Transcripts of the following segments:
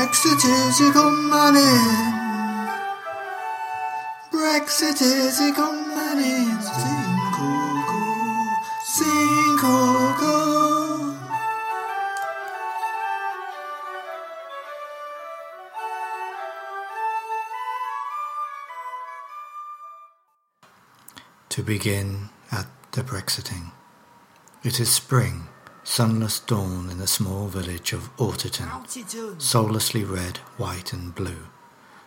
Brexit is icumen in. Brexit is icumen in. Sin koko, sin koko. To begin at the Brexiting. It is spring, sunless dawn in the small village of Oughtiton, soullessly red, white, and blue,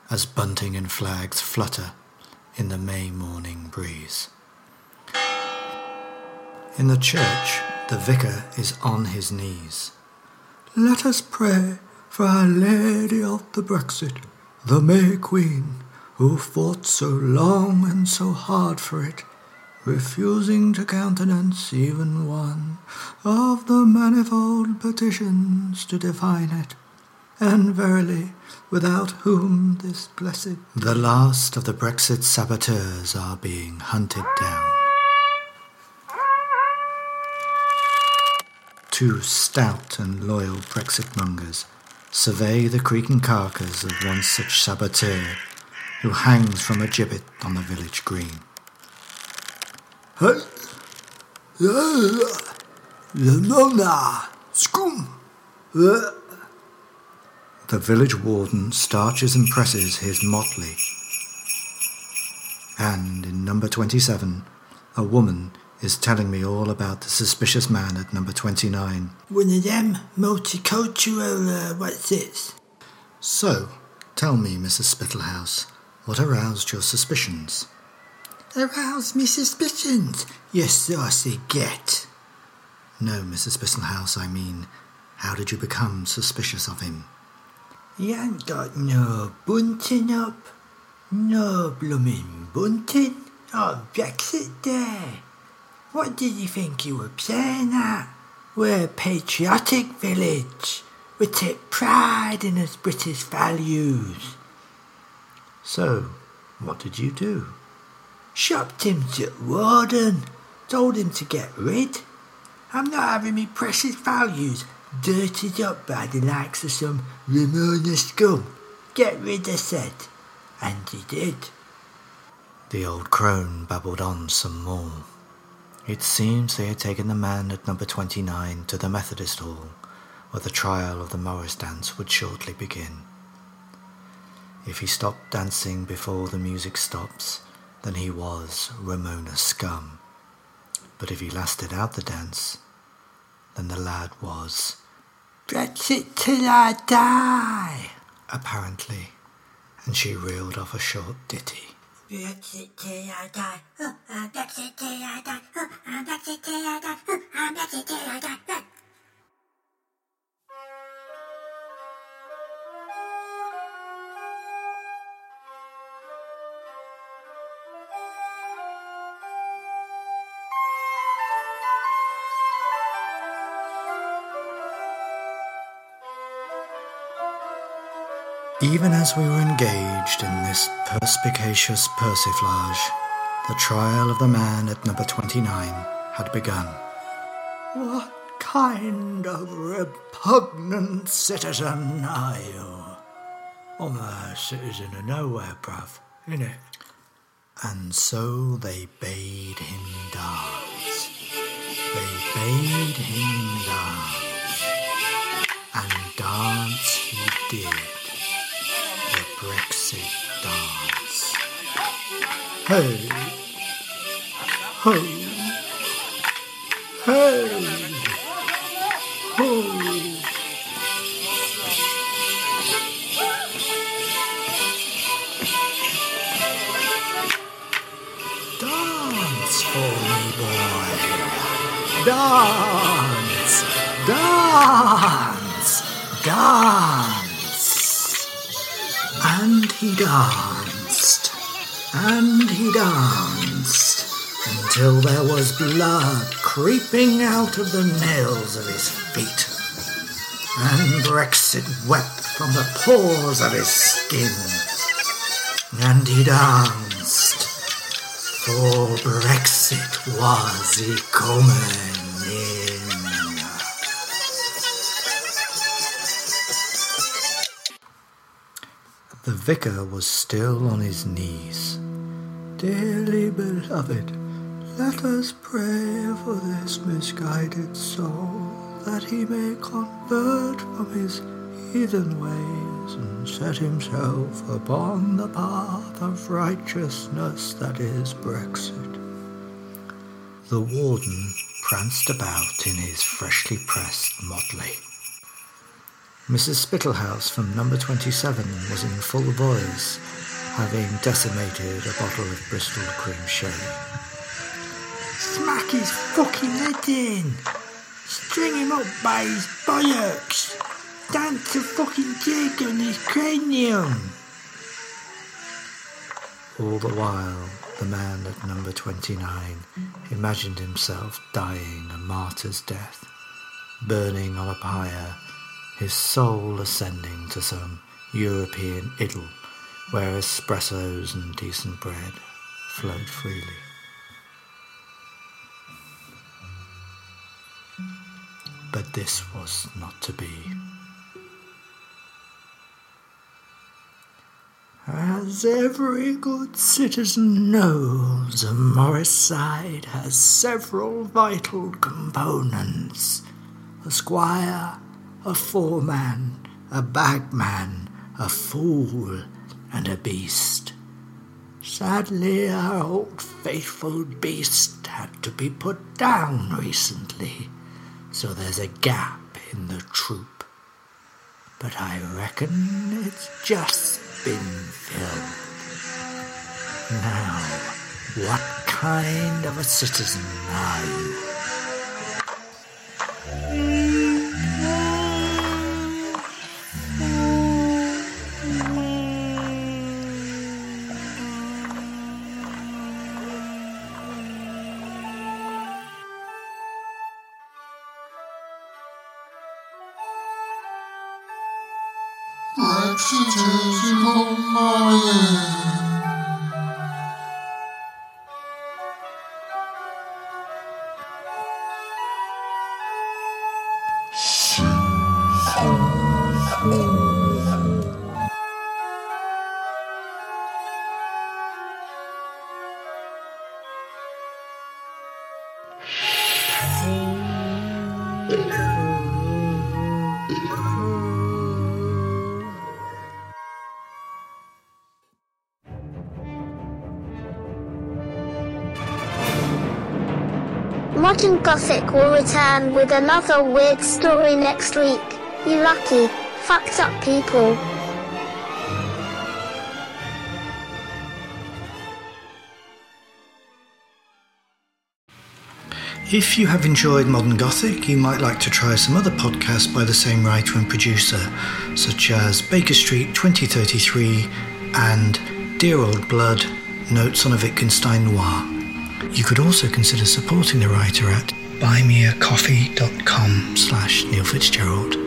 as bunting and flags flutter in the May morning breeze. In the church, the vicar is on his knees. Let us pray for Our Lady of the Brexit, the May Queen, who fought so long and so hard for it, refusing to countenance even one of the manifold petitions to define it, and verily, without whom this blessed... The last of the Brexit saboteurs are being hunted down. Two stout and loyal Brexit mongers survey the creaking carcass of one such saboteur who hangs from a gibbet on the village green. The village warden starches and presses his motley. And in number 27, a woman is telling me all about the suspicious man at number 29. One of them multicultural, uh, what's it? So, tell me, Mrs. Spittlehouse, what aroused your suspicions? Arouse me suspicions. You saucy get. No, Mrs. Spittlehouse, I mean, how did you become suspicious of him? You ain't got no bunting up. No bloomin' bunting Brexit Day. What did you think you were playing at? We're a patriotic village. We take pride in its British values. So, what did you do? Shopped him to warden. Told him to get rid. I'm not having me precious values dirtied up by the likes of some Remoaner scum. Get rid, I said. And he did. The old crone babbled on some more. It seems they had taken the man at number 29 to the Methodist Hall, where the trial of the Morris dance would shortly begin. If he stopped dancing before the music stops, then he was Remoaner Scum. But if he lasted out the dance, then the lad was Brexit till I die. apparently, and she reeled off a short ditty. Brexit till I die. Uh, uh, Brexit till I die. Uh, uh, Brexit till I die. Uh, Brexit till I die. Even as we were engaged in this perspicacious persiflage, the trial of the man at number 29 had begun. What kind of repugnant citizen are you? Oh, I'm a citizen of nowhere, bruv, innit? And so they bade him dance. They bade him dance. And dance he did. Hey! Ho! Hey! Ho! Dance for me, boy. Dance, dance, dance. And he danced, and he danced, until there was blood creeping out of the nails of his feet. And Brexit wept from the pores of his skin. And he danced, for Brexit was coming in. The vicar was still on his knees. Dearly beloved, let us pray for this misguided soul, that he may convert from his heathen ways and set himself upon the path of righteousness that is Brexit. The warden pranced about in his freshly pressed motley. Mrs. Spittlehouse from number 27 was in full voice, having decimated a bottle of Bristol cream sherry. Smack his fucking head in! String him up by his bollocks! Dance a fucking jig on his cranium! All the while, the man at number 29 imagined himself dying a martyr's death, burning on a pyre, his soul ascending to some European idyll where espressos and decent bread flowed freely. But this was not to be. As every good citizen knows, a Morris side has several vital components. A squire, a foreman, a bagman, a fool, and a beast. Sadly, our old faithful beast had to be put down recently, so there's a gap in the troop. But I reckon it's just been filled. Now, what kind of a citizen are you? Brexit is calling. Modern Gothic will return with another weird story next week. You lucky, fucked up people. If you have enjoyed Modern Gothic, you might like to try some other podcasts by the same writer and producer, such as Baker Street 2033 and Dear Old Blood Notes on a Wittgenstein Noir. You could also consider supporting the writer at buymeacoffee.com slash Neil Fitzgerald.